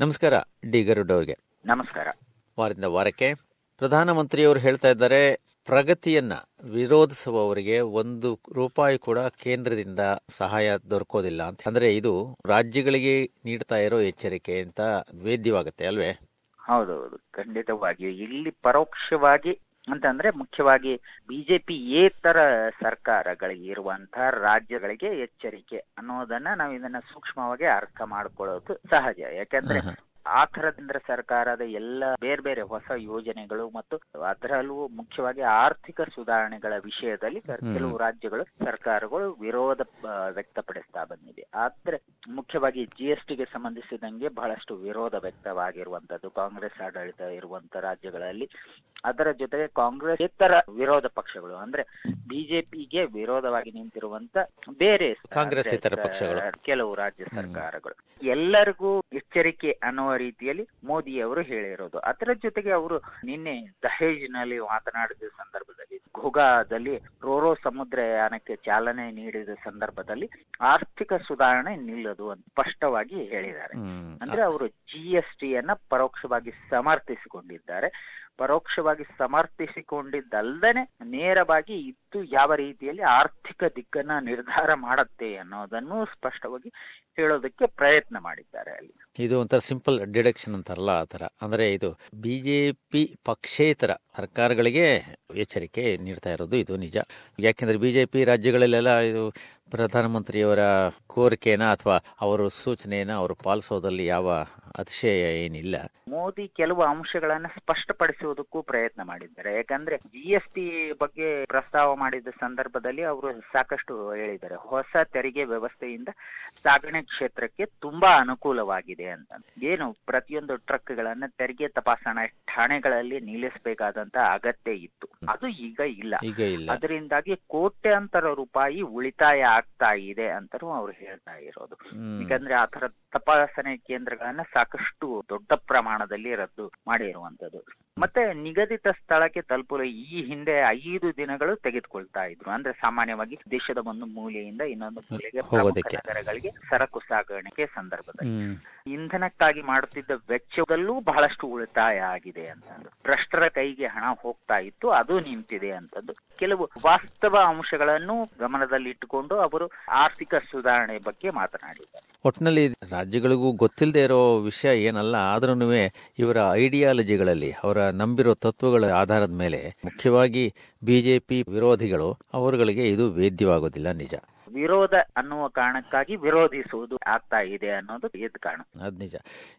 ನಮಸ್ಕಾರ ಡಿ ಗರುಡ್ ಅವರಿಗೆ. ನಮಸ್ಕಾರ. ವಾರದಿಂದ ವಾರಕ್ಕೆ ಪ್ರಧಾನಮಂತ್ರಿಯವರು ಹೇಳ್ತಾ ಇದ್ದಾರೆ ಪ್ರಗತಿಯನ್ನ ವಿರೋಧಿಸುವವರಿಗೆ ಒಂದು ರೂಪಾಯಿ ಕೂಡ ಕೇಂದ್ರದಿಂದ ಸಹಾಯ ದೊರಕೋದಿಲ್ಲ ಅಂತ. ಅಂದ್ರೆ ಇದು ರಾಜ್ಯಗಳಿಗೆ ನೀಡ್ತಾ ಇರೋ ಎಚ್ಚರಿಕೆ ಅಂತ ವೇದ್ಯವಾಗುತ್ತೆ ಅಲ್ವೇ? ಹೌದೌದು. ಖಂಡಿತವಾಗಿ ಇಲ್ಲಿ ಪರೋಕ್ಷವಾಗಿ ಅಂತಂದ್ರೆ ಮುಖ್ಯವಾಗಿ ಬಿಜೆಪಿ ಏತರ ಸರ್ಕಾರಗಳಿಗೆ ಇರುವಂತಹ ರಾಜ್ಯಗಳಿಗೆ ಎಚ್ಚರಿಕೆ ಅನ್ನೋದನ್ನ ನಾವು ಇದನ್ನ ಸೂಕ್ಷ್ಮವಾಗಿ ಅರ್ಥ ಮಾಡ್ಕೊಳ್ಳೋದು ಸಹಜ. ಯಾಕಂದ್ರೆ ಆ ತರದಿಂದ ಸರ್ಕಾರದ ಎಲ್ಲ ಬೇರೆ ಬೇರೆ ಹೊಸ ಯೋಜನೆಗಳು ಮತ್ತು ಅದರಲ್ಲೂ ಮುಖ್ಯವಾಗಿ ಆರ್ಥಿಕ ಸುಧಾರಣೆಗಳ ವಿಷಯದಲ್ಲಿ ಕೆಲವು ರಾಜ್ಯಗಳು ಸರ್ಕಾರಗಳು ವಿರೋಧ ವ್ಯಕ್ತಪಡಿಸ್ತಾ ಬಂದಿದೆ. ಆದ್ರೆ ಮುಖ್ಯವಾಗಿ ಜಿ ಎಸ್ ಟಿಗೆ ಸಂಬಂಧಿಸಿದಂಗೆ ಬಹಳಷ್ಟು ವಿರೋಧ ವ್ಯಕ್ತವಾಗಿರುವಂತದ್ದು ಕಾಂಗ್ರೆಸ್ ಆಡಳಿತ ಇರುವಂತ ರಾಜ್ಯಗಳಲ್ಲಿ. ಅದರ ಜೊತೆಗೆ ಕಾಂಗ್ರೆಸ್ ಇತರ ವಿರೋಧ ಪಕ್ಷಗಳು ಅಂದ್ರೆ ಬಿಜೆಪಿಗೆ ವಿರೋಧವಾಗಿ ನಿಂತಿರುವಂತ ಬೇರೆ ಕಾಂಗ್ರೆಸ್ಸೇತರ ಪಕ್ಷಗಳು. ಕೆಲವು ರಾಜ್ಯ ಸರ್ಕಾರಗಳು. ಎಲ್ಲರಿಗೂ ಎಚ್ಚರಿಕೆ ಅನ್ನುವ ರೀತಿಯಲ್ಲಿ ಮೋದಿ ಅವರು ಹೇಳಿರೋದು. ಅದರ ಜೊತೆಗೆ ಅವರು ನಿನ್ನೆ ದಹೇಜ್ನಲ್ಲಿ ಮಾತನಾಡಿದ ಸಂದರ್ಭದಲ್ಲಿ ಘೋಗಾದಲ್ಲಿ ರೋರೋ ಸಮುದ್ರಯಾನಕ್ಕೆ ಚಾಲನೆ ನೀಡಿದ ಸಂದರ್ಭದಲ್ಲಿ ಆರ್ಥಿಕ ಸುಧಾರಣೆ ನಿಲ್ಲದು ಅಂತ ಸ್ಪಷ್ಟವಾಗಿ ಹೇಳಿದ್ದಾರೆ. ಅಂದ್ರೆ ಅವರು ಜಿ ಎಸ್ ಟಿಯನ್ನ ಪರೋಕ್ಷವಾಗಿ ಸಮರ್ಥಿಸಿಕೊಂಡಿದ್ದಾರೆ. ಪರೋಕ್ಷವಾಗಿ ಸಮರ್ಥಿಸಿಕೊಂಡಿದ್ದಲ್ಲದೆ ನೇರವಾಗಿ ಇದು ಯಾವ ರೀತಿಯಲ್ಲಿ ಆರ್ಥಿಕ ದಿಕ್ಕನ್ನ ನಿರ್ಧಾರ ಮಾಡುತ್ತೆ ಅನ್ನೋದನ್ನು ಸ್ಪಷ್ಟವಾಗಿ ಹೇಳೋದಕ್ಕೆ ಪ್ರಯತ್ನ ಮಾಡಿದ್ದಾರೆ ಅಲ್ಲಿ. ಇದು ಒಂಥರ ಸಿಂಪಲ್ ಡಿಡಕ್ಷನ್ ಅಂತಾರಲ್ಲ ಆ ತರ ಅಂದ್ರೆ ಇದು ಬಿಜೆಪಿ ಪಕ್ಷೇತರ ಸರ್ಕಾರಗಳಿಗೆ ಎಚ್ಚರಿಕೆ ನೀಡ್ತಾ ಇರೋದು ಇದು ನಿಜ. ಯಾಕೆಂದ್ರೆ ಬಿಜೆಪಿ ರಾಜ್ಯಗಳಲ್ಲೆಲ್ಲ ಇದು ಪ್ರಧಾನಮಂತ್ರಿಯವರ ಕೋರಿಕೆನ ಅಥವಾ ಅವರ ಸೂಚನೆಯನ್ನ ಅವರು ಪಾಲಿಸೋದಲ್ಲಿ ಯಾವ ಅತಿಶಯ ಏನಿಲ್ಲ. ಮೋದಿ ಕೆಲವು ಅಂಶಗಳನ್ನ ಸ್ಪಷ್ಟಪಡಿಸುವುದಕ್ಕೂ ಪ್ರಯತ್ನ ಮಾಡಿದ್ದಾರೆ. ಯಾಕಂದ್ರೆ ಜಿ ಎಸ್ ಟಿ ಬಗ್ಗೆ ಪ್ರಸ್ತಾವ ಮಾಡಿದ ಸಂದರ್ಭದಲ್ಲಿ ಅವರು ಸಾಕಷ್ಟು ಹೇಳಿದ್ದಾರೆ. ಹೊಸ ತೆರಿಗೆ ವ್ಯವಸ್ಥೆಯಿಂದ ಸಾಗಣೆ ಕ್ಷೇತ್ರಕ್ಕೆ ತುಂಬಾ ಅನುಕೂಲವಾಗಿದೆ ಅಂತ. ಏನು ಪ್ರತಿಯೊಂದು ಟ್ರಕ್ ಗಳನ್ನ ತೆರಿಗೆ ತಪಾಸಣಾ ಠಾಣೆಗಳಲ್ಲಿ ನಿಲ್ಲಿಸಬೇಕಾದಂತ ಅಗತ್ಯ ಇತ್ತು. ಅದು ಈಗ ಇಲ್ಲ. ಅದರಿಂದಾಗಿ ಕೋಟ್ಯಾಂತರ ರೂಪಾಯಿ ಉಳಿತಾಯ ಆಗ್ತಾ ಇದೆ ಅಂತಲೂ ಅವ್ರು ಹೇಳ್ತಾ ಇರೋದು. ಯಾಕಂದ್ರೆ ಆ ತರ ತಪಾಸಣೆ ಕೇಂದ್ರಗಳನ್ನ ಸಾಕಷ್ಟು ದೊಡ್ಡ ಪ್ರಮಾಣದಲ್ಲಿ ರದ್ದು ಮಾಡಿರುವಂತದ್ದು ಮತ್ತೆ ನಿಗದಿತ ಸ್ಥಳಕ್ಕೆ ತಲುಪಲು ಈ ಹಿಂದೆ ಐದು ದಿನಗಳು ತೆಗೆದುಕೊಳ್ತಾ ಇದ್ರು. ಅಂದ್ರೆ ಸಾಮಾನ್ಯವಾಗಿ ದೇಶದ ಒಂದು ಮೂಲೆಯಿಂದ ಇನ್ನೊಂದು ಮೂಲೆಗೆ ನಗರಗಳಿಗೆ ಸರಕು ಸಾಗಾಣಿಕೆ ಸಂದರ್ಭದಲ್ಲಿ. ಇಂಧನಕ್ಕಾಗಿ ಮಾಡುತ್ತಿದ್ದ ವೆಚ್ಚದಲ್ಲೂ ಬಹಳಷ್ಟು ಉಳಿತಾಯ ಆಗಿದೆ ಅಂತಂದು. ಭ್ರಷ್ಟರ ಕೈಗೆ ಹಣ ಹೋಗ್ತಾ ಇತ್ತು ಅದು ನಿಂತಿದೆ ಅಂತದ್ದು ಕೆಲವು ವಾಸ್ತವ ಅಂಶಗಳನ್ನು ಗಮನದಲ್ಲಿಟ್ಟುಕೊಂಡು ಅವರು ಆರ್ಥಿಕ ಸುಧಾರಣೆ ಬಗ್ಗೆ ಮಾತನಾಡಿದ್ದಾರೆ. ಒಟ್ಟಿನಲ್ಲಿ ರಾಜ್ಯಗಳಿಗೂ ಗೊತ್ತಿಲ್ಲದೆ ಇರೋ ವಿಷಯ ಏನಲ್ಲ ಆದ್ರೂ ಇವರ ಐಡಿಯಾಲಜಿಗಳಲ್ಲಿ ಅವರ ನಂಬಿರೋ ತತ್ವಗಳ ಆಧಾರದ ಮೇಲೆ ಮುಖ್ಯವಾಗಿ ಬಿಜೆಪಿ ವಿರೋಧಿಗಳು ಅವರುಗಳಿಗೆ ಇದು ವೇದ್ಯವಾಗೋದಿಲ್ಲ ನಿಜ. ವಿರೋಧ ಅನ್ನುವ ಕಾರಣಕ್ಕಾಗಿ ವಿರೋಧಿಸುವುದು ಆಗ್ತಾ ಇದೆ ಅನ್ನೋದು ಎದ್ದು ಕಾರಣ. ಅದ್ ನಿಜ.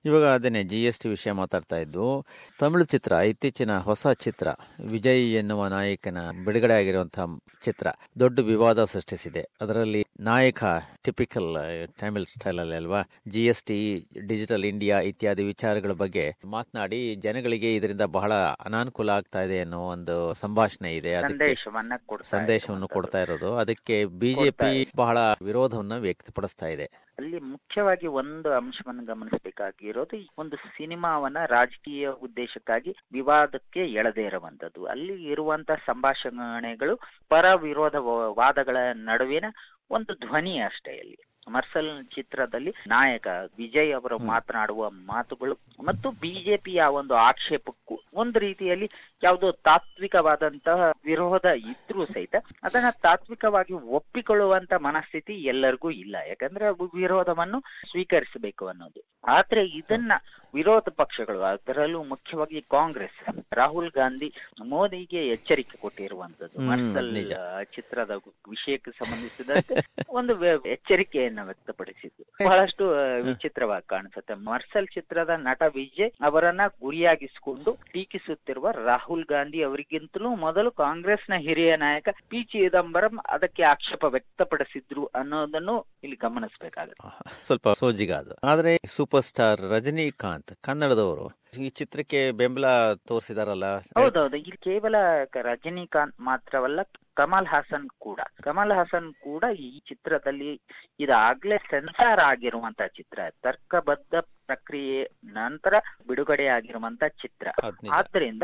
ಇವಾಗ ಅದನ್ನೇ ಜಿ ಎಸ್ ಟಿ ವಿಷಯ ಮಾತಾಡ್ತಾ ಇದ್ದು ತಮಿಳು ಚಿತ್ರ ಇತ್ತೀಚಿನ ಹೊಸ ಚಿತ್ರ ವಿಜಯ್ ಎನ್ನುವ ನಾಯಕನ ಬಿಡುಗಡೆ ಆಗಿರುವಂತಹ ಚಿತ್ರ ದೊಡ್ಡ ವಿವಾದ ಸೃಷ್ಟಿಸಿದೆ. ಅದರಲ್ಲಿ ನಾಯಕ ಟಿಪಿಕಲ್ ತಮಿಳ್ ಸ್ಟೈಲ್ ಅಲ್ಲಿ ಅಲ್ವಾ G S T digital India ಇತ್ಯಾದಿ ವಿಚಾರಗಳ ಬಗ್ಗೆ ಮಾತನಾಡಿ ಜನಗಳಿಗೆ ಇದರಿಂದ ಬಹಳ ಅನಾನುಕೂಲ ಆಗ್ತಾ ಇದೆ ಅನ್ನೋ ಒಂದು ಸಂಭಾಷಣೆ ಇದೆ. ಅದಕ್ಕೆ ಸಂದೇಶವನ್ನ ಕೊಡ್ತಾ ಸಂದೇಶವನ್ನು ಕೊಡ್ತಾ ಇರೋದು. ಅದಕ್ಕೆ ಬಿಜೆಪಿ ಬಹಳ ವಿರೋಧವನ್ನು ವ್ಯಕ್ತಪಡಿಸ್ತಾ ಇದೆ. ಅಲ್ಲಿ ಮುಖ್ಯವಾಗಿ ಒಂದು ಅಂಶವನ್ನು ಗಮನಿಸಬೇಕಾಗಿರೋದು ಒಂದು ಸಿನಿಮಾವನ್ನ ರಾಜಕೀಯ ಉದ್ದೇಶಕ್ಕಾಗಿ ವಿವಾದಕ್ಕೆ ಎಳೆದೇ ಇರುವಂತದ್ದು ಅಲ್ಲಿ ಇರುವಂತ ಸಂಭಾಷಣೆಗಳು ಪರ ವಿರೋಧ ವಾದಗಳ ನಡುವಿನ ಒಂದು ಧ್ವನಿ ಅಷ್ಟೇ ಅಲ್ಲಿ. ಮರ್ಸಲ್ ಚಿತ್ರದಲ್ಲಿ ನಾಯಕ ವಿಜಯ್ ಅವರು ಮಾತನಾಡುವ ಮಾತುಗಳು ಮತ್ತು ಬಿಜೆಪಿಯ ಒಂದು ಆಕ್ಷೇಪಕ್ಕೂ ಒಂದು ರೀತಿಯಲ್ಲಿ ಯಾವುದೋ ತಾತ್ವಿಕವಾದಂತಹ ವಿರೋಧ ಇದ್ರೂ ಸಹಿತ ಅದನ್ನ ತಾತ್ವಿಕವಾಗಿ ಒಪ್ಪಿಕೊಳ್ಳುವಂತ ಮನಸ್ಥಿತಿ ಎಲ್ಲರಿಗೂ ಇಲ್ಲ. ಯಾಕಂದ್ರೆ ವಿರೋಧವನ್ನು ಸ್ವೀಕರಿಸಬೇಕು ಅನ್ನೋದು. ಆದ್ರೆ ಇದನ್ನ ವಿರೋಧ ಪಕ್ಷಗಳು ಅದರಲ್ಲೂ ಮುಖ್ಯವಾಗಿ ಕಾಂಗ್ರೆಸ್ ರಾಹುಲ್ ಗಾಂಧಿ ಮೋದಿಗೆ ಎಚ್ಚರಿಕೆ ಕೊಟ್ಟಿರುವಂತದ್ದು. ಮರ್ಸಲ್ ಚಿತ್ರದ ವಿಷಯಕ್ಕೆ ಸಂಬಂಧಿಸಿದಂತೆ ಒಂದು ಎಚ್ಚರಿಕೆಯನ್ನು ವ್ಯಕ್ತಪಡಿಸಿದ್ದು. ಬಹಳಷ್ಟು ವಿಚಿತ್ರವಾಗಿ ಕಾಣಿಸುತ್ತೆ. ಮರ್ಸಲ್ ಚಿತ್ರದ ನಟ ವಿಜಯ್ ಅವರನ್ನ ಗುರಿಯಾಗಿಸಿಕೊಂಡು ಟೀಕಿಸುತ್ತಿರುವ ರಾಹುಲ್ ಗಾಂಧಿ ಅವರಿಗಿಂತಲೂ ಮೊದಲು ಕಾಂಗ್ರೆಸ್ನ ಹಿರಿಯ ನಾಯಕ ಪಿ. ಚಿದಂಬರಂ ಅದಕ್ಕೆ ಆಕ್ಷೇಪ ವ್ಯಕ್ತಪಡಿಸಿದ್ರು ಅನ್ನೋದನ್ನು ಇಲ್ಲಿ ಗಮನಿಸಬೇಕಾಗುತ್ತೆ. ಸ್ವಲ್ಪ ಸೋಜಿಗಾದ. ಆದ್ರೆ ಸೂಪರ್ ಸ್ಟಾರ್ ರಜನಿಕಾಂತ್ ಕನ್ನಡದವರು. ಈ ಚಿತ್ರಕ್ಕೆ ಬೆಂಬಲ ತೋರಿಸಿದಾರಲ್ಲ ಹೌದೌದು ಇಲ್ಲಿ ಕೇವಲ ರಜನಿಕಾಂತ್ ಮಾತ್ರವಲ್ಲ ಕಮಲ್ ಹಾಸನ್ ಕೂಡ. ಕಮಲ್ ಹಾಸನ್ ಕೂಡ ಈ ಚಿತ್ರದಲ್ಲಿ ಇದಾಗ್ಲೇ ಸೆನ್ಸಾರ್ ಆಗಿರುವಂತ ಚಿತ್ರ. ತರ್ಕಬದ್ಧ ಪ್ರಕ್ರಿಯೆ ನಂತರ ಬಿಡುಗಡೆ ಆಗಿರುವಂತ ಚಿತ್ರ. ಆದ್ರಿಂದ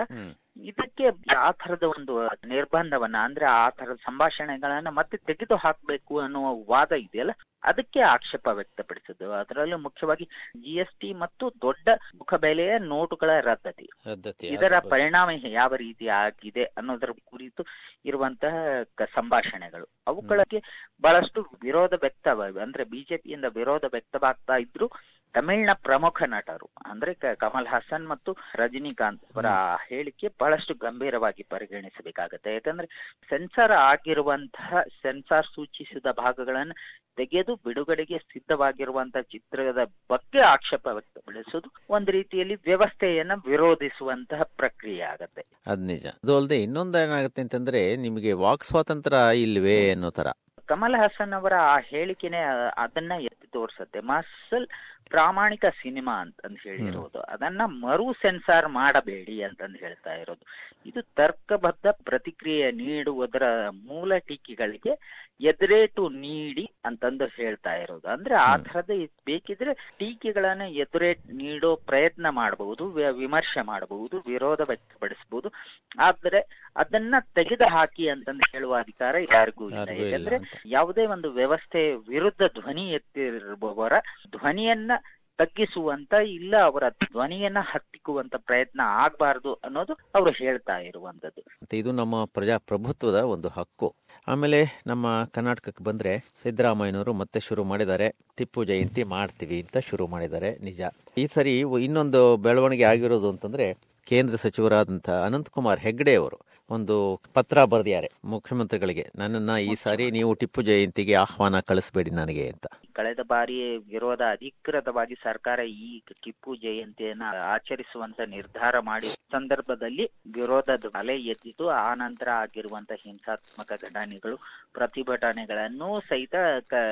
ಇದಕ್ಕೆ ಆ ತರದ ಒಂದು ನಿರ್ಬಂಧವನ್ನ ಅಂದ್ರೆ ಆ ತರದ ಸಂಭಾಷಣೆಗಳನ್ನ ಮತ್ತೆ ತೆಗೆದು ಹಾಕ್ಬೇಕು ಅನ್ನುವ ವಾದ ಇದೆಯಲ್ಲ ಅದಕ್ಕೆ ಆಕ್ಷೇಪ ವ್ಯಕ್ತಪಡಿಸಿದ್ದು. ಅದರಲ್ಲೂ ಮುಖ್ಯವಾಗಿ ಜಿಎಸ್ಟಿ ಮತ್ತು ದೊಡ್ಡ ಮುಖಬೆಲೆಯ ನೋಟುಗಳ ರದ್ದತಿ. ಇದರ ಪರಿಣಾಮ ಯಾವ ರೀತಿ ಆಗಿದೆ ಅನ್ನೋದರ ಕುರಿತು ಇರುವಂತಹ ಸಂಭಾಷಣೆಗಳು. ಅವುಗಳಿಗೆ ಬಹಳಷ್ಟು ವಿರೋಧ ವ್ಯಕ್ತವ ಅಂದ್ರೆ ಬಿಜೆಪಿಯಿಂದ ವಿರೋಧ ವ್ಯಕ್ತವಾಗ್ತಾ ಇದ್ರು ತಮಿಳಿನ ಪ್ರಮುಖ ನಟರು ಅಂದ್ರೆ ಕಮಲ್ ಹಾಸನ್ ಮತ್ತು ರಜನಿಕಾಂತ್ ಅವರ ಹೇಳಿಕೆ ಬಹಳಷ್ಟು ಗಂಭೀರವಾಗಿ ಪರಿಗಣಿಸಬೇಕಾಗತ್ತೆ. ಯಾಕಂದ್ರೆ ಸೆನ್ಸಾರ್ ಆಗಿರುವಂತಹ ಸೆನ್ಸಾರ್ ಸೂಚಿಸಿದ ಭಾಗಗಳನ್ನು ತೆಗೆದು ಬಿಡುಗಡೆಗೆ ಸಿದ್ಧವಾಗಿರುವಂತಹ ಚಿತ್ರದ ಬಗ್ಗೆ ಆಕ್ಷೇಪ ವ್ಯಕ್ತಪಡಿಸುವುದು ಒಂದು ರೀತಿಯಲ್ಲಿ ವ್ಯವಸ್ಥೆಯನ್ನ ವಿರೋಧಿಸುವಂತಹ ಪ್ರಕ್ರಿಯೆ ಆಗತ್ತೆ. ಅದ್ ನಿಜ. ಅದು ಅಲ್ಲದೆ ಇನ್ನೊಂದು ಏನಾಗುತ್ತೆ ಅಂತಂದ್ರೆ ನಿಮಗೆ ವಾಕ್ ಸ್ವಾತಂತ್ರ್ಯ ಇಲ್ವೇ ಅನ್ನೋ ತರ ಕಮಲ್ ಹಾಸನ್ ಅವರ ಆ ಹೇಳಿಕೆನೆ ಅದನ್ನ ತೋರಿಸುತ್ತೆ. ಮಸಲ್ ಪ್ರಾಮಾಣಿಕ ಸಿನಿಮಾ ಅಂತಂದು ಹೇಳಿರೋದು. ಅದನ್ನ ಮರು ಸೆನ್ಸಾರ್ ಮಾಡಬೇಡಿ ಅಂತಂದು ಹೇಳ್ತಾ ಇರೋದು. ಇದು ತರ್ಕಬದ್ಧ ಪ್ರತಿಕ್ರಿಯೆ ನೀಡುವುದರ ಮೂಲ ಟೀಕೆಗಳಿಗೆ ಎದುರೇಟು ನೀಡಿ ಅಂತಂದು ಹೇಳ್ತಾ ಇರೋದು. ಅಂದ್ರೆ ಆ ಥರದ ತರದ ಬೇಕಿದ್ರೆ ಟೀಕೆಗಳನ್ನ ಎದುರೇಟ್ ನೀಡೋ ಪ್ರಯತ್ನ ಮಾಡಬಹುದು ವಿಮರ್ಶೆ ಮಾಡಬಹುದು ವಿರೋಧ ವ್ಯಕ್ತಪಡಿಸಬಹುದು. ಆದ್ರೆ ಅದನ್ನ ತೆಗೆದು ಹಾಕಿ ಅಂತಂದು ಹೇಳುವ ಅಧಿಕಾರ ಯಾರಿಗೂ ಇಲ್ಲ. ಯಾಕಂದ್ರೆ. ಯಾವುದೇ ಒಂದು ವ್ಯವಸ್ಥೆ ವಿರುದ್ಧ ಧ್ವನಿ ಎತ್ತಿರುವವರ ಧ್ವನಿಯನ್ನ ತಗ್ಗಿಸುವಂತ ಇಲ್ಲ ಅವರ ಧ್ವನಿಯನ್ನ ಹತ್ತಿಕ್ಕುವಂತ ಪ್ರಯತ್ನ ಆಗ್ಬಾರ್ದು ಅನ್ನೋದು ಅವರು ಹೇಳ್ತಾ ಇರುವಂತದ್ದು. ಮತ್ತೆ ಇದು ನಮ್ಮ ಪ್ರಜಾಪ್ರಭುತ್ವದ ಒಂದು ಹಕ್ಕು. ಆಮೇಲೆ ನಮ್ಮ ಕರ್ನಾಟಕಕ್ಕೆ ಬಂದ್ರೆ ಸಿದ್ದರಾಮಯ್ಯನವರು ಮತ್ತೆ ಶುರು ಮಾಡಿದ್ದಾರೆ. ಟಿಪ್ಪು ಜಯಂತಿ ಮಾಡ್ತೀವಿ ಅಂತ ಶುರು ಮಾಡಿದ್ದಾರೆ. ನಿಜ. ಈ ಸರಿ ಇನ್ನೊಂದು ಬೆಳವಣಿಗೆ ಆಗಿರೋದು ಅಂತಂದ್ರೆ ಕೇಂದ್ರ ಸಚಿವರಾದಂತಹ ಅನಂತಕುಮಾರ್ ಹೆಗ್ಡೆ ಅವರು ಒಂದು ಪತ್ರ ಬರೆದಿದ್ದಾರೆ ಮುಖ್ಯಮಂತ್ರಿಗಳಿಗೆ. ನನ್ನನ್ನ ಈ ಸಾರಿ ನೀವು ಟಿಪ್ಪು ಜಯಂತಿಗೆ ಆಹ್ವಾನ ಕಳಿಸಬೇಡಿ ನನಗೆ ಅಂತ. ಕಳೆದ ಬಾರಿ ವಿರೋಧ ಅಧಿಕೃತವಾಗಿ ಸರ್ಕಾರ ಈ ಟಿಪ್ಪು ಜಯಂತಿಯನ್ನ ಆಚರಿಸುವಂತ ನಿರ್ಧಾರ ಮಾಡಿ ಸಂದರ್ಭದಲ್ಲಿ ವಿರೋಧದ ಅಲೆ ಎದ್ದಿತು ಆ ನಂತರ ಆಗಿರುವಂತ ಹಿಂಸಾತ್ಮಕ ಘಟನೆಗಳು ಪ್ರತಿಭಟನೆಗಳನ್ನು ಸಹಿತ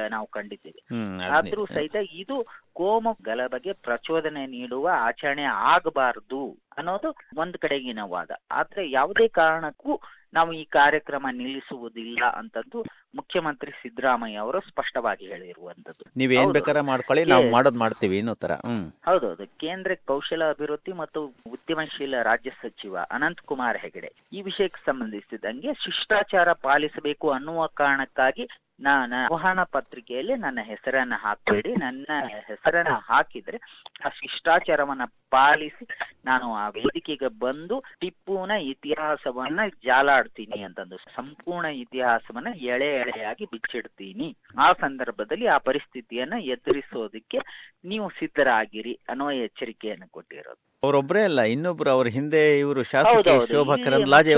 ನಾವು ಕಂಡಿದ್ದೇವೆ. ಆದ್ರೂ ಸಹಿತ ಇದು ಕೋಮು ಗಲಭೆಗೆ ಪ್ರಚೋದನೆ ನೀಡುವ ಆಚರಣೆ ಆಗಬಾರದು. ಅನ್ನೋದು ಒಂದ್ ಕಡೆಗಿನ ವಾದ. ಆದ್ರೆ ಯಾವುದೇ ಕಾರಣಕ್ಕೂ ನಾವು ಈ ಕಾರ್ಯಕ್ರಮ ನಿಲ್ಲಿಸುವುದಿಲ್ಲ ಅಂತಂದು ಮುಖ್ಯಮಂತ್ರಿ ಸಿದ್ದರಾಮಯ್ಯ ಅವರು ಸ್ಪಷ್ಟವಾಗಿ ಹೇಳಿರುವಂತದ್ದು ನೀವೇನ್. ಬೇಕಾದ್ರೆ ಮಾಡ್ಕೊಳ್ಳಿ ನಾವು ಮಾಡೋದ್ ಮಾಡ್ತೀವಿ ಇನ್ನೋ ತರ. ಹ್ಮ್. ಹೌದೌದು ಕೇಂದ್ರ ಕೌಶಲ ಅಭಿವೃದ್ಧಿ ಮತ್ತು ಉದ್ಯಮಶೀಲ ರಾಜ್ಯ ಸಚಿವ ಅನಂತ್ ಕುಮಾರ್ ಹೆಗಡೆ. ಈ ವಿಷಯಕ್ಕೆ ಸಂಬಂಧಿಸಿದಂಗೆ ಶಿಷ್ಟಾಚಾರ ಪಾಲಿಸಬೇಕು ಅನ್ನುವ ಕಾರಣಕ್ಕಾಗಿ ನಾನು ಆಹ್ವಾನ ಪತ್ರಿಕೆಯಲ್ಲಿ ನನ್ನ ಹೆಸರನ್ನ ಹಾಕಬೇಡಿ. ನನ್ನ ಹೆಸರನ್ನ ಹಾಕಿದ್ರೆ ಆ ಶಿಷ್ಟಾಚಾರವನ್ನ ಪಾಲಿಸಿ ನಾನು ಆ ವೇದಿಕೆಗೆ ಬಂದು ಟಿಪ್ಪುನ ಇತಿಹಾಸವನ್ನ ಜಾಲಾಡ್ತೀನಿ ಅಂತಂದು. ಸಂಪೂರ್ಣ ಇತಿಹಾಸವನ್ನ ಎಳೆ ಎಳೆಯಾಗಿ ಬಿಚ್ಚಿಡ್ತೀನಿ ಆ ಸಂದರ್ಭದಲ್ಲಿ ಆ ಪರಿಸ್ಥಿತಿಯನ್ನ ಎದುರಿಸೋದಕ್ಕೆ ನೀವು ಸಿದ್ಧರಾಗಿರಿ ಅನ್ನೋ ಎಚ್ಚರಿಕೆಯನ್ನು ಕೊಟ್ಟಿರೋದು. ಅವರೊಬ್ಬರೇ ಅಲ್ಲ ಇನ್ನೊಬ್ರು ಅವ್ರ ಹಿಂದೆ ಇವರು ಶಾಸಕ. ಶೋಭಾ ಕರಂದ್ಲಾಜೆ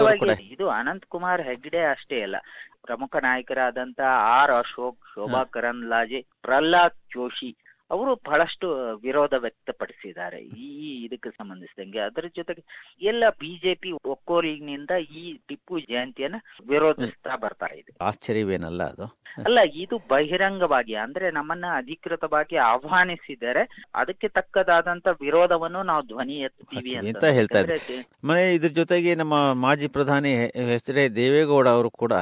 ಇದು ಅನಂತ್ ಕುಮಾರ್ ಹೆಗ್ಡೆ ಅಷ್ಟೇ ಅಲ್ಲ ಪ್ರಮುಖ ನಾಯಕರಾದಂತಹ ಆರ್ ಅಶೋಕ್ ಶೋಭಾ ಕರಂದ್ಲಾಜೆ ಪ್ರಹ್ಲಾದ್ ಜೋಶಿ ಅವರು ಬಹಳಷ್ಟು ವಿರೋಧ ವ್ಯಕ್ತಪಡಿಸಿದ್ದಾರೆ. ಈ ಇದಕ್ಕೆ ಸಂಬಂಧಿಸಿದಂಗೆ ಅದರ ಜೊತೆಗೆ ಎಲ್ಲ ಬಿಜೆಪಿ ಒಕ್ಕೋಲಿನಿಂದ ಈ ಟಿಪ್ಪು ಜಯಂತಿಯನ್ನ ವಿರೋಧಿಸ್ತಾ ಬರ್ತಾ ಇದೆ. ಆಶ್ಚರ್ಯವೇನಲ್ಲ ಅದು? ಅಲ್ಲ ಇದು ಬಹಿರಂಗವಾಗಿ ಅಂದ್ರೆ ನಮ್ಮನ್ನ ಅಧಿಕೃತವಾಗಿ ಆಹ್ವಾನಿಸಿದರೆ ಅದಕ್ಕೆ ತಕ್ಕದಾದಂತ ವಿರೋಧವನ್ನು ನಾವು ಧ್ವನಿ ಎತ್ತೀವಿ ಅಂತ ಹೇಳ್ತಾರೆ ಹೇಳ್ತಾ ಮನೆ ಇದ್ರ ಜೊತೆಗೆ ನಮ್ಮ ಮಾಜಿ ಪ್ರಧಾನಿ ಎಚ್ ಡಿ ದೇವೇಗೌಡ ಅವರು ಕೂಡ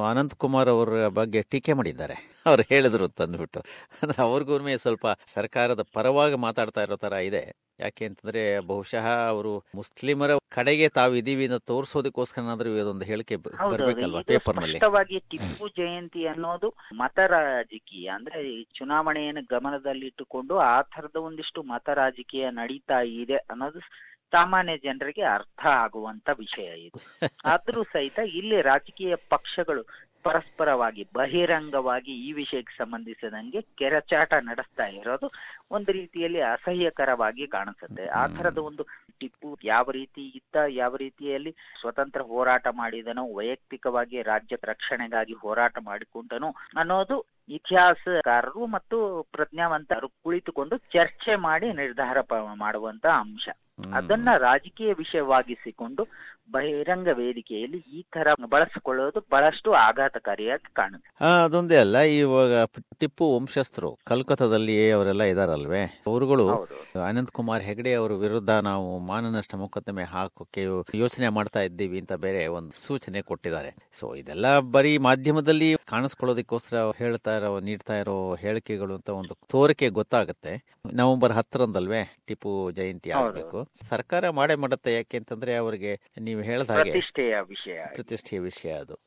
ಅನಂತ್ ಕುಮಾರ್ ಅವರ ಬಗ್ಗೆ ಟೀಕೆ ಮಾಡಿದ್ದಾರೆ. ಅವ್ರು ಹೇಳಿದ್ರು ತಂದ್ಬಿಟ್ಟು. ಅಂದ್ರೆ ಅವ್ರಿಗೂ ಸ್ವಲ್ಪ ಸರ್ಕಾರದ ಪರವಾಗಿ ಮಾತಾಡ್ತಾ ಇರೋ ತರ ಇದೆ. ಯಾಕೆ ಅಂತಂದ್ರೆ ಬಹುಶಃ ಅವರು ಮುಸ್ಲಿಮರ ಕಡೆಗೆ ತಾವು ಇದೀವಿ ಅಂತ ತೋರಿಸೋದಕ್ಕೋಸ್ಕರ ಇದೊಂದು ಹೇಳಿಕೆ ಬರ್ಬೇಕಲ್ವಾ ಪೇಪರ್ನಲ್ಲಿ ಟಿಪ್ಪು ಜಯಂತಿ ಅನ್ನೋದು ಮತ ರಾಜಕೀಯ. ಅಂದ್ರೆ ಚುನಾವಣೆಯನ್ನು ಗಮನದಲ್ಲಿಟ್ಟುಕೊಂಡು ಆ ತರದ ಒಂದಿಷ್ಟು ಮತ ರಾಜಕೀಯ ನಡೀತಾ ಇದೆ ಅನ್ನೋದು ಸಾಮಾನ್ಯ ಜನರಿಗೆ ಅರ್ಥ ಆಗುವಂತ ವಿಷಯ ಇದು. ಆದ್ರೂ ಸಹಿತ ಇಲ್ಲಿ ರಾಜಕೀಯ ಪಕ್ಷಗಳು ಪರಸ್ಪರವಾಗಿ ಬಹಿರಂಗವಾಗಿ ಈ ವಿಷಯಕ್ಕೆ ಸಂಬಂಧಿಸಿದಂಗೆ ಕೆರಚಾಟ ನಡೆಸ್ತಾ ಇರೋದು ಒಂದು ರೀತಿಯಲ್ಲಿ ಅಸಹ್ಯಕರವಾಗಿ ಕಾಣಿಸುತ್ತೆ ಆ ತರದ ಒಂದು ಟಿಪ್ಪು ಯಾವ ರೀತಿ ಇದ್ದ ಯಾವ ರೀತಿಯಲ್ಲಿ ಸ್ವತಂತ್ರ ಹೋರಾಟ ಮಾಡಿದನೋ ವೈಯಕ್ತಿಕವಾಗಿ ರಾಜ್ಯ ರಕ್ಷಣೆಗಾಗಿ ಹೋರಾಟ ಮಾಡಿಕೊಂಡನು ಅನ್ನೋದು ಇತಿಹಾಸಕಾರರು ಮತ್ತು ಪ್ರಜ್ಞಾವಂತರು ಕುಳಿತುಕೊಂಡು ಚರ್ಚೆ ಮಾಡಿ ನಿರ್ಧಾರ ಮಾಡುವಂತ ಅಂಶ. ಅದನ್ನ ರಾಜಕೀಯ ವಿಷಯವಾಗಿಸಿಕೊಂಡು ಬಹಿರಂಗ ವೇದಿಕೆಯಲ್ಲಿ ಈ ತರ ಬಳಸಿಕೊಳ್ಳೋದು ಬಹಳಷ್ಟು ಆಘಾತಕಾರಿಯಾಗಿ ಕಾಣುತ್ತೆ. ಅದೊಂದೇ ಅಲ್ಲ ಇವಾಗ ಟಿಪ್ಪು ವಂಶಸ್ಥರು ಕಲ್ಕತ್ತಾದಲ್ಲಿ ಅವರೆಲ್ಲ ಇದಾರಲ್ವೇ? ಅವರುಗಳು ಅನಂತ್ ಕುಮಾರ್ ಹೆಗಡೆ ಅವರ ವಿರುದ್ಧ ನಾವು ಮಾನನಷ್ಟ ಮೊಕದ್ದಮೆ ಹಾಕೋಕೆ ಯೋಚನೆ ಮಾಡ್ತಾ ಇದ್ದೀವಿ ಅಂತ ಬೇರೆ ಒಂದು ಸೂಚನೆ ಕೊಟ್ಟಿದ್ದಾರೆ. ಸೊ ಇದೆಲ್ಲ ಬರೀ ಮಾಧ್ಯಮದಲ್ಲಿ ಕಾಣಿಸ್ಕೊಳ್ಳೋದಕ್ಕೋಸ್ಕರ ಹೇಳ್ತಾ ಇರೋ ನೀಡ್ತಾ ಇರೋ ಹೇಳಿಕೆಗಳು ಅಂತ ಒಂದು ತೋರಿಕೆ ಗೊತ್ತಾಗುತ್ತೆ. ನವೆಂಬರ್ ಹತ್ತರಂದಲ್ವೇ ಟಿಪ್ಪು ಜಯಂತಿ. ಆಗ್ಬೇಕು. ಸರ್ಕಾರ ಮಾಡೇ ಮಾಡುತ್ತೆ ಯಾಕೆ ಅಂತಂದ್ರೆ ಅವರಿಗೆ ನೀವು ಹೇಳ್ದ ಹಾಗೆ ಪ್ರತಿಷ್ಠೆಯ ವಿಷಯ ಪ್ರತಿಷ್ಠೆಯ ವಿಷಯ ಅದು.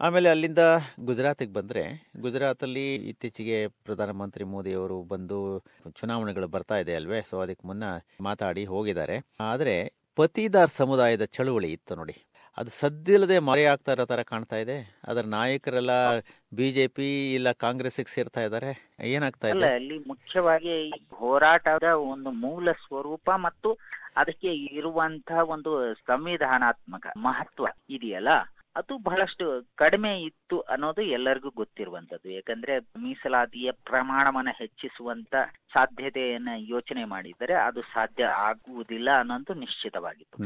ಆಮೇಲೆ ಅಲ್ಲಿಂದ ಗುಜರಾತಿಗೆ ಬಂದ್ರೆ ಗುಜರಾತ್ ಅಲ್ಲಿ ಇತ್ತೀಚೆಗೆ ಪ್ರಧಾನಮಂತ್ರಿ ಮೋದಿ ಅವರು ಬಂದು ಚುನಾವಣೆಗಳು ಬರ್ತಾ ಇದೆ ಅಲ್ವೇ? ಸೊ ಅದಕ್ಕೆ ಮುನ್ನ ಮಾತಾಡಿ ಹೋಗಿದ್ದಾರೆ. ಆದ್ರೆ ಪತಿದಾರ್ ಸಮುದಾಯದ ಚಳುವಳಿ ಇತ್ತು ನೋಡಿ. ಅದು ಸದ್ದಿಲ್ಲದೆ ಆಗ್ತಾ ಇರೋ ತರ ಕಾಣ್ತಾ ಇದೆ. ಅದರ ನಾಯಕರೆಲ್ಲ ಬಿಜೆಪಿ ಇಲ್ಲ ಕಾಂಗ್ರೆಸ್ಗೆ ಸೇರ್ತಾ ಇದ್ದಾರೆ. ಏನಾಗ್ತಾ ಇದೆ? ಅಲ್ಲಿ ಮುಖ್ಯವಾಗಿ ಹೋರಾಟದ ಒಂದು ಮೂಲ ಸ್ವರೂಪ ಮತ್ತು ಅದಕ್ಕೆ ಇರುವಂತಹ ಒಂದು ಸಂವಿಧಾನಾತ್ಮಕ ಮಹತ್ವ ಇದೆಯಲ್ಲ? ಅದು ಬಹಳಷ್ಟು ಕಡಿಮೆ ಇತ್ತು ಅನ್ನೋದು ಎಲ್ಲರಿಗೂ ಗೊತ್ತಿರುವಂತದ್ದು ಯಾಕಂದ್ರೆ ಮೀಸಲಾತಿಯ ಪ್ರಮಾಣವನ್ನ ಹೆಚ್ಚಿಸುವಂತ ಸಾಧ್ಯತೆಯನ್ನ ಯೋಚನೆ ಮಾಡಿದರೆ ಅದು ಸಾಧ್ಯ ಆಗುವುದಿಲ್ಲ ಅನ್ನೋದು ನಿಶ್ಚಿತವಾಗಿತ್ತು.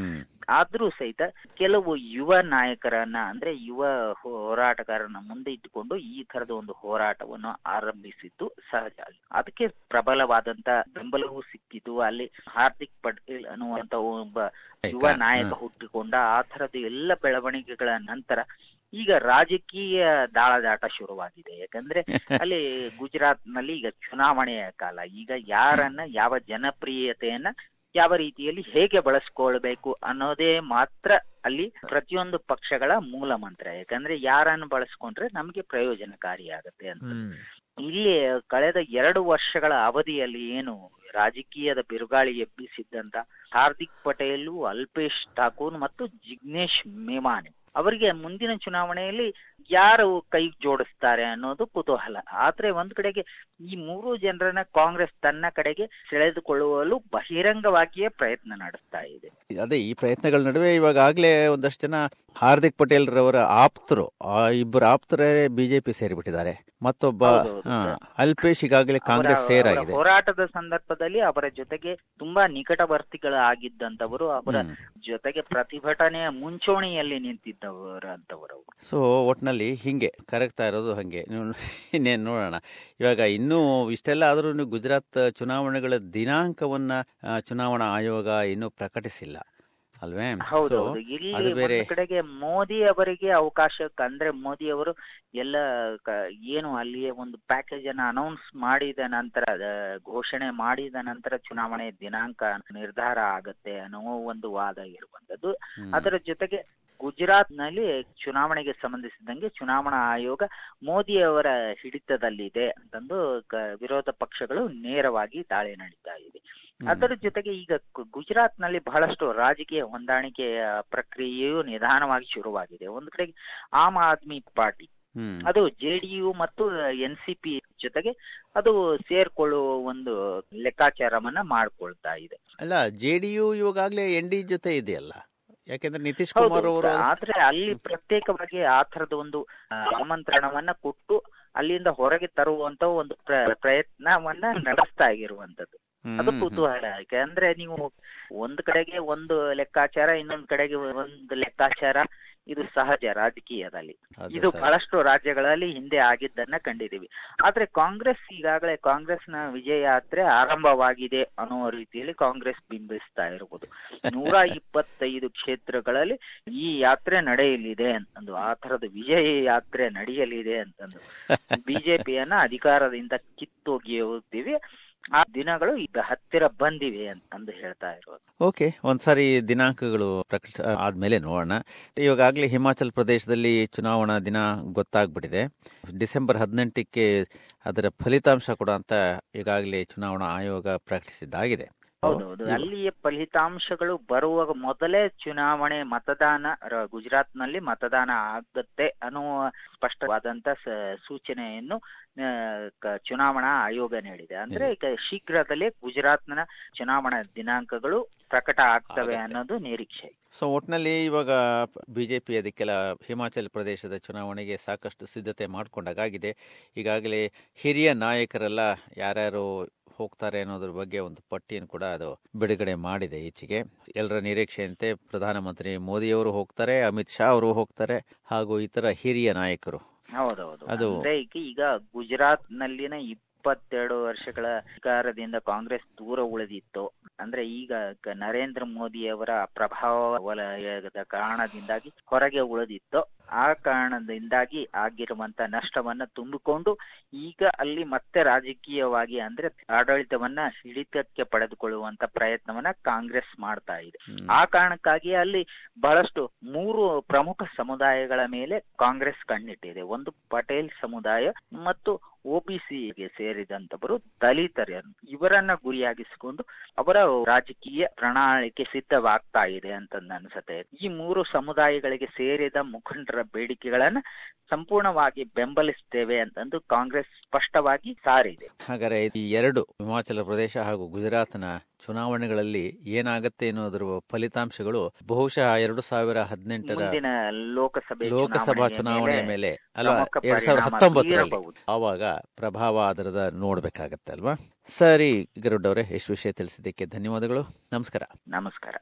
ಆದ್ರೂ ಸಹಿತ ಕೆಲವು ಯುವ ನಾಯಕರನ್ನ ಅಂದ್ರೆ ಯುವ ಹೋರಾಟಗಾರನ ಮುಂದೆ ಇಟ್ಟುಕೊಂಡು ಈ ತರದ ಒಂದು ಹೋರಾಟವನ್ನು ಆರಂಭಿಸಿದ್ದು ಸಹಜ. ಅದಕ್ಕೆ ಪ್ರಬಲವಾದಂತ ಬೆಂಬಲವೂ ಸಿಕ್ಕಿತು ಅಲ್ಲಿ ಹಾರ್ದಿಕ್ ಪಟೇಲ್ ಅನ್ನುವಂತ ಒಬ್ಬ ಯುವ ನಾಯಕ ಹುಟ್ಟಿಕೊಂಡ ಆ ತರದ ಎಲ್ಲ ಬೆಳವಣಿಗೆಗಳ ನಂತರ ಈಗ ರಾಜಕೀಯ ದಾಳದಾಟ ಶುರುವಾಗಿದೆ. ಯಾಕಂದ್ರೆ ಅಲ್ಲಿ ಗುಜರಾತ್ನಲ್ಲಿ ಈಗ ಚುನಾವಣೆಯ ಕಾಲ. ಈಗ ಯಾರನ್ನ ಯಾವ ಜನಪ್ರಿಯತೆಯನ್ನ ಯಾವ ರೀತಿಯಲ್ಲಿ ಹೇಗೆ ಬಳಸ್ಕೊಳ್ಬೇಕು ಅನ್ನೋದೇ ಮಾತ್ರ ಅಲ್ಲಿ ಪ್ರತಿಯೊಂದು ಪಕ್ಷಗಳ ಮೂಲ ಮಂತ್ರ. ಯಾಕಂದ್ರೆ ಯಾರನ್ನು ಬಳಸ್ಕೊಂಡ್ರೆ ನಮ್ಗೆ ಪ್ರಯೋಜನಕಾರಿಯಾಗತ್ತೆ ಅಂತ. ಇಲ್ಲಿ ಕಳೆದ ಎರಡು ವರ್ಷಗಳ ಅವಧಿಯಲ್ಲಿ ಏನು ರಾಜಕೀಯದ ಬಿರುಗಾಳಿ ಎಬ್ಬಿಸಿದ್ದಂತ ಹಾರ್ದಿಕ್ ಪಟೇಲ್ ಅಲ್ಪೇಶ್ ಠಾಕೂರ್ ಮತ್ತು ಜಿಗ್ನೇಶ್ ಮೇಮಾನೆ ಅವರಿಗೆ ಮುಂದಿನ ಚುನಾವಣೆಯಲ್ಲಿ ಯಾರು ಕೈ ಜೋಡಿಸ್ತಾರೆ ಅನ್ನೋದು ಕುತೂಹಲ. ಆದ್ರೆ ಒಂದ್ ಕಡೆಗೆ ಈ ಮೂರು ಜನರನ್ನ ಕಾಂಗ್ರೆಸ್ ತನ್ನ ಕಡೆಗೆ ಸೆಳೆದುಕೊಳ್ಳುವಲು ಬಹಿರಂಗವಾಗಿಯೇ ಪ್ರಯತ್ನ ನಡೆಸ್ತಾ ಇದೆ. ಅದೇ ಈ ಪ್ರಯತ್ನಗಳ ನಡುವೆ ಇವಾಗ ಆಗ್ಲೇ ಒಂದಷ್ಟು ಜನ ಹಾರ್ದಿಕ್ ಪಟೇಲ್ ರವರ ಆಪ್ತರು ಆ ಇಬ್ಬರು ಆಪ್ತರೇ ಬಿಜೆಪಿ ಸೇರಿಬಿಟ್ಟಿದ್ದಾರೆ. ಮತ್ತೊಬ್ಬ ಅಲ್ಪೇಶ್ ಈಗಾಗಲೇ ಕಾಂಗ್ರೆಸ್ ಸೇರಾಗಿದೆ. ಹೋರಾಟದ ಸಂದರ್ಭದಲ್ಲಿ ಅವರ ಜೊತೆಗೆ ತುಂಬಾ ನಿಕಟವರ್ತಿಗಳು ಆಗಿದ್ದಂತವರು ಅವರ ಜೊತೆಗೆ ಪ್ರತಿಭಟನೆಯ ಮುಂಚೂಣಿಯಲ್ಲಿ ನಿಂತಿದ್ದವರಂತವರು. ಸೊ ಒಟ್ನಲ್ಲಿ ಹಿಂಗೆ ಕರಗ್ತಾ ಇರೋದು ಹಂಗೆ. ಇನ್ನೇನು ನೋಡೋಣ. ಇವಾಗ ಇನ್ನೂ ಇಷ್ಟೆಲ್ಲ ಆದರೂ ಗುಜರಾತ್ ಚುನಾವಣೆಗಳ ದಿನಾಂಕವನ್ನ ಚುನಾವಣಾ ಆಯೋಗ ಇನ್ನೂ ಪ್ರಕಟಿಸಿಲ್ಲ. ಅಲ್ವೇ? ಹೌದು ಇಲ್ಲಿ ಕಡೆಗೆ ಮೋದಿ ಅವರಿಗೆ ಅವಕಾಶ ಅಂದ್ರೆ ಮೋದಿ ಅವರು ಎಲ್ಲ ಏನು ಅಲ್ಲಿ ಒಂದು ಪ್ಯಾಕೇಜ್ ಅನ್ನ ಅನೌನ್ಸ್ ಮಾಡಿದ ನಂತರ ಘೋಷಣೆ ಮಾಡಿದ ನಂತರ ಚುನಾವಣೆ ದಿನಾಂಕ ನಿರ್ಧಾರ ಆಗತ್ತೆ ಅನ್ನೋ ಒಂದು ವಾದ ಇರುವಂತದ್ದು ಅದರ ಜೊತೆಗೆ ಗುಜರಾತ್ನಲ್ಲಿ ಚುನಾವಣೆಗೆ ಸಂಬಂಧಿಸಿದಂಗೆ ಚುನಾವಣಾ ಆಯೋಗ ಮೋದಿ ಅವರ ಹಿಡಿತದಲ್ಲಿದೆ ಅಂತಂದು ವಿರೋಧ ಪಕ್ಷಗಳು ನೇರವಾಗಿ ದಾಳಿ ನಡೀತಾ ಇದೆ. ಅದರ ಜೊತೆಗೆ ಈಗ ಗುಜರಾತ್ನಲ್ಲಿ ಬಹಳಷ್ಟು ರಾಜಕೀಯ ಹೊಂದಾಣಿಕೆಯ ಪ್ರಕ್ರಿಯೆಯು ನಿಧಾನವಾಗಿ ಶುರುವಾಗಿದೆ. ಒಂದು ಕಡೆಗೆ ಆಮ್ ಆದ್ಮಿ ಪಾರ್ಟಿ. ಅದು ಜೆ ಡಿ ಜೆಡಿಯು ಮತ್ತು ಎನ್ ಸಿ ಪಿ ಜೊತೆಗೆ ಅದು ಸೇರ್ಕೊಳ್ಳುವ ಒಂದು ಲೆಕ್ಕಾಚಾರವನ್ನ ಮಾಡ್ಕೊಳ್ತಾ ಇದೆ. ಅಲ್ಲ ಜೆ ಡಿ ಯು ಇವಾಗಲೇ ಎನ್ ಡಿ ಜೊತೆ ಇದೆಯಲ್ಲ? ಯಾಕೆಂದ್ರೆ ನಿತೀಶ್ ಕುಮಾರ್ ಅವರು ಆದ್ರೆ ಅಲ್ಲಿ ಪ್ರತ್ಯೇಕವಾಗಿ ಆ ತರದ ಒಂದು ಆಮಂತ್ರಣವನ್ನ ಕೊಟ್ಟು ಅಲ್ಲಿಂದ ಹೊರಗೆ ತರುವಂತ ಒಂದು ಪ್ರ- ಪ್ರಯತ್ನವನ್ನ ನಡೆಸ್ತಾ ಇರುವಂತದ್ದು. ಅದು ಕುತೂಹಲ. ಯಾಕೆ ಕುತೂಹಲ ಯಾಕಂದ್ರೆ ನೀವು ಒಂದ್ ಕಡೆಗೆ ಒಂದು ಲೆಕ್ಕಾಚಾರ ಇನ್ನೊಂದ್ ಕಡೆಗೆ ಒಂದು ಲೆಕ್ಕಾಚಾರ ಇದು ಸಹಜ ರಾಜಕೀಯದಲ್ಲಿ. ಇದು. ಬಹಳಷ್ಟು ರಾಜ್ಯಗಳಲ್ಲಿ ಹಿಂದೆ ಆಗಿದ್ದನ್ನ ಕಂಡಿದ್ದೀವಿ. ಆದ್ರೆ ಕಾಂಗ್ರೆಸ್ ಈಗಾಗಲೇ ಕಾಂಗ್ರೆಸ್ನ ವಿಜಯ ಯಾತ್ರೆ ಆರಂಭವಾಗಿದೆ ಅನ್ನೋ ರೀತಿಯಲ್ಲಿ ಕಾಂಗ್ರೆಸ್ ಬಿಂಬಿಸ್ತಾ ಇರಬಹುದು ನೂರ ಇಪ್ಪತ್ತೈದು ಕ್ಷೇತ್ರಗಳಲ್ಲಿ ಈ ಯಾತ್ರೆ ನಡೆಯಲಿದೆ ಅಂತಂದು ಆ ತರದ ವಿಜಯ ಯಾತ್ರೆ ನಡೆಯಲಿದೆ ಅಂತಂದು ಬಿಜೆಪಿಯನ್ನ ಅಧಿಕಾರದಿಂದ ಕಿತ್ತೊಗೆಯುತ್ತೀವಿ. ಆ ದಿನಗಳು ಈಗ ಹತ್ತಿರ ಬಂದಿವೆ ಅಂತಂದು ಹೇಳ್ತಾ ಇರೋದು. ಓಕೆ, ಒಂದ್ಸಾರಿ ದಿನಾಂಕಗಳು ಪ್ರಕಟ ಆದ್ಮೇಲೆ ನೋಡೋಣ. ಇವಾಗಲೇ ಹಿಮಾಚಲ್ ಪ್ರದೇಶದಲ್ಲಿ ಚುನಾವಣಾ ದಿನ ಗೊತ್ತಾಗ್ಬಿಟ್ಟಿದೆ. ಡಿಸೆಂಬರ್ ಹದಿನೆಂಟಕ್ಕೆ ಅದರ ಫಲಿತಾಂಶ ಕೂಡ ಅಂತ ಈಗಾಗಲೇ ಚುನಾವಣಾ ಆಯೋಗ ಪ್ರಕಟಿಸಿದ್ದಾಗಿದೆ. ಹೌದೌದು ಅಲ್ಲಿಯ ಫಲಿತಾಂಶಗಳು ಬರುವ ಮೊದಲೇ ಚುನಾವಣೆ ಮತದಾನ ಗುಜರಾತ್ನಲ್ಲಿ ಮತದಾನ ಆಗತ್ತೆ ಅನ್ನುವ ಸ್ಪಷ್ಟವಾದಂತ ಸೂಚನೆಯನ್ನು ಚುನಾವಣಾ ಆಯೋಗ ನೀಡಿದೆ. ಅಂದ್ರೆ ಈಗ ಶೀಘ್ರದಲ್ಲೇ ಗುಜರಾತ್ನ ಚುನಾವಣಾ ದಿನಾಂಕಗಳು ಪ್ರಕಟ ಆಗ್ತವೆ ಅನ್ನೋದು ನಿರೀಕ್ಷೆ ಸೊ ಒಟ್ನಲ್ಲಿ ಇವಾಗ ಬಿಜೆಪಿ ಅದಕ್ಕೆಲ್ಲ ಹಿಮಾಚಲ ಪ್ರದೇಶದ ಚುನಾವಣೆಗೆ ಸಾಕಷ್ಟು ಸಿದ್ಧತೆ ಮಾಡ್ಕೊಂಡಾಗಿದೆ ಈಗಾಗಲೇ ಹಿರಿಯ ನಾಯಕರೆಲ್ಲ ಯಾರ್ಯಾರು ಹೋಗ್ತಾರೆ ಅನ್ನೋದ್ರ ಬಗ್ಗೆ ಒಂದು ಪಟ್ಟಿಯನ್ನು ಕೂಡ ಅದು ಬಿಡುಗಡೆ ಮಾಡಿದೆ ಈಚೆಗೆ. ಎಲ್ಲರ ನಿರೀಕ್ಷೆಯಂತೆ ಪ್ರಧಾನಮಂತ್ರಿ ಮೋದಿಯವರು ಹೋಗ್ತಾರೆ ಅಮಿತ್ ಶಾ ಅವರು ಹೋಗ್ತಾರೆ ಹಾಗೂ ಇತರ ಹಿರಿಯ ನಾಯಕರು. ಹೌದೌದು. ಅದು- ಈಗ ಈಗ ಗುಜರಾತ್ ನಲ್ಲಿನ ಇಪ್ಪತ್ತೆರಡು ವರ್ಷಗಳ ಅಧಿಕಾರದಿಂದ ಕಾಂಗ್ರೆಸ್ ದೂರ ಉಳಿದಿತ್ತು. ಅಂದ್ರೆ ಈಗ ನರೇಂದ್ರ ಮೋದಿ ಅವರ ಪ್ರಭಾವ ವಲಯದ ಕಾರಣದಿಂದಾಗಿ ಹೊರಗೆ ಉಳಿದಿತ್ತು. ಆ ಕಾರಣದಿಂದಾಗಿ ಆಗಿರುವಂತ ನಷ್ಟವನ್ನ ತುಂಬಿಕೊಂಡು ಈಗ ಅಲ್ಲಿ ಮತ್ತೆ ರಾಜಕೀಯವಾಗಿ ಅಂದ್ರೆ ಆಡಳಿತವನ್ನ ಹಿಡಿತಕ್ಕೆ ಪಡೆದುಕೊಳ್ಳುವಂತ ಪ್ರಯತ್ನವನ್ನ ಕಾಂಗ್ರೆಸ್ ಮಾಡ್ತಾ ಇದೆ. ಆ ಕಾರಣಕ್ಕಾಗಿ ಅಲ್ಲಿ ಬಹಳಷ್ಟು ಮೂರು ಪ್ರಮುಖ ಸಮುದಾಯಗಳ ಮೇಲೆ ಕಾಂಗ್ರೆಸ್ ಕಣ್ಣಿಟ್ಟಿದೆ. ಒಂದು ಪಟೇಲ್ ಸಮುದಾಯ ಮತ್ತು ಒಬಿಸಿಗೆ ಸೇರಿದಂತವರು ದಲಿತರು ಇವರನ್ನ ಗುರಿಯಾಗಿಸಿಕೊಂಡು ಅವರ ರಾಜಕೀಯ ಪ್ರಣಾಳಿಕೆ ಸಿದ್ಧವಾಗ್ತಾ ಇದೆ ಅಂತ ಅನ್ಸುತ್ತೆ. ಈ ಮೂರು ಸಮುದಾಯಗಳಿಗೆ ಸೇರಿದ ಮುಖಂಡರ ಬೇಡಿಕೆಗಳನ್ನ ಸಂಪೂರ್ಣವಾಗಿ ಬೆಂಬಲಿಸ್ತೇವೆ ಅಂತಂದು ಕಾಂಗ್ರೆಸ್ ಸ್ಪಷ್ಟವಾಗಿ ಸಾರಿದೆ. ಹಾಗಾದ್ರೆ ಈ ಎರಡು ಹಿಮಾಚಲ ಪ್ರದೇಶ ಹಾಗೂ ಗುಜರಾತ್ನ ಚುನಾವಣೆಗಳಲ್ಲಿ ಏನಾಗತ್ತೆ ಅನ್ನೋದರ ಫಲಿತಾಂಶಗಳು ಬಹುಶಃ ಎರಡು ಸಾವಿರ ಹದಿನೆಂಟರ ಲೋಕಸಭೆ ಚುನಾವಣೆಯ ಚುನಾವಣೆಯ ಮೇಲೆ ಅಲ್ವಾ? ಎರಡ್ ಸಾವಿರದ ಹತ್ತೊಂಬತ್ತರಲ್ಲಿ. ಆವಾಗ ಪ್ರಭಾವ ಆಧಾರದ ನೋಡ್ಬೇಕಾಗತ್ತೆ ಅಲ್ವಾ? ಸರಿ ಗರುಡ್ ಅವರೇ ಎಷ್ಟು ವಿಷಯ ತಿಳಿಸಿದ್ದಕ್ಕೆ ಧನ್ಯವಾದಗಳು. ನಮಸ್ಕಾರ. ನಮಸ್ಕಾರ.